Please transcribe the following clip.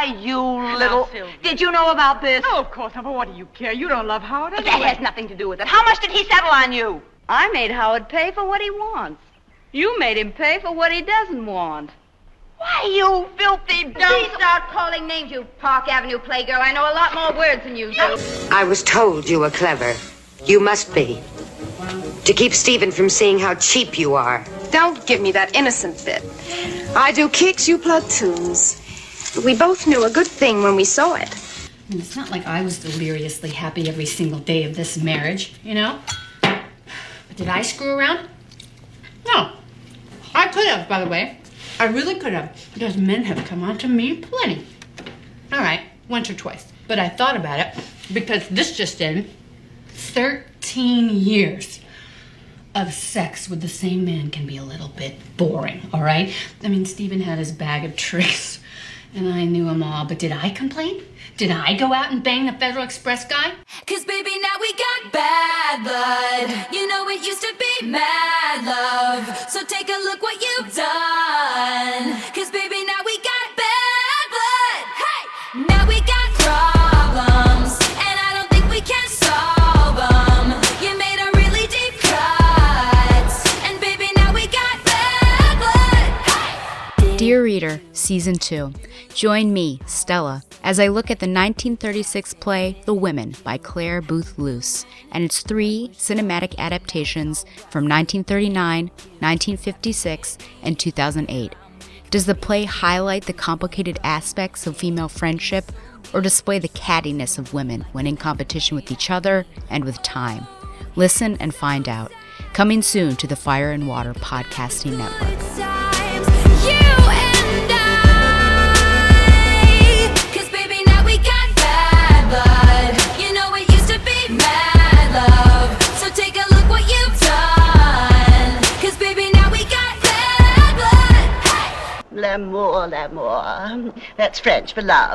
Why, you little... Sylvia. Did you know about this? Oh, of course not, but what do you care? You don't love Howard But anyway. that has nothing to do with it. How much did he settle on you? I made Howard pay for what he wants. You made him pay for what he doesn't want. Why, you filthy... Don't start calling names, you Park Avenue playgirl. I know a lot more words than you do. I was told you were clever. You must be. To keep Stephen from seeing how cheap you are. Don't give me that innocent bit. I do kicks, you platoons. We both knew a good thing when we saw it. It's not like I was deliriously happy every single day of this marriage, you know? But did I screw around? No. I could have, by the way. I really could have, because men have come on to me plenty. All right, once or twice. But I thought about it because this just in 13 years of sex with the same man can be a little bit boring, all right? I mean, Stephen had his bag of tricks, and I knew them all, but did I complain? Did I go out and bang the Federal Express guy? Cause baby, now we got bad blood. You know it used to be mad love. So take a look what you've done. Cause baby, now we got bad blood. Hey! Now we got Dear Reader, Season 2. Join me, Stella, as I look at the 1936 play The Women by Clare Boothe Luce and its three cinematic adaptations from 1939, 1956, and 2008. Does the play highlight the complicated aspects of female friendship or display the cattiness of women when in competition with each other and with time? Listen and find out. Coming soon to the Fire and Water Podcasting Network. L'amour, l'amour. That's French for love.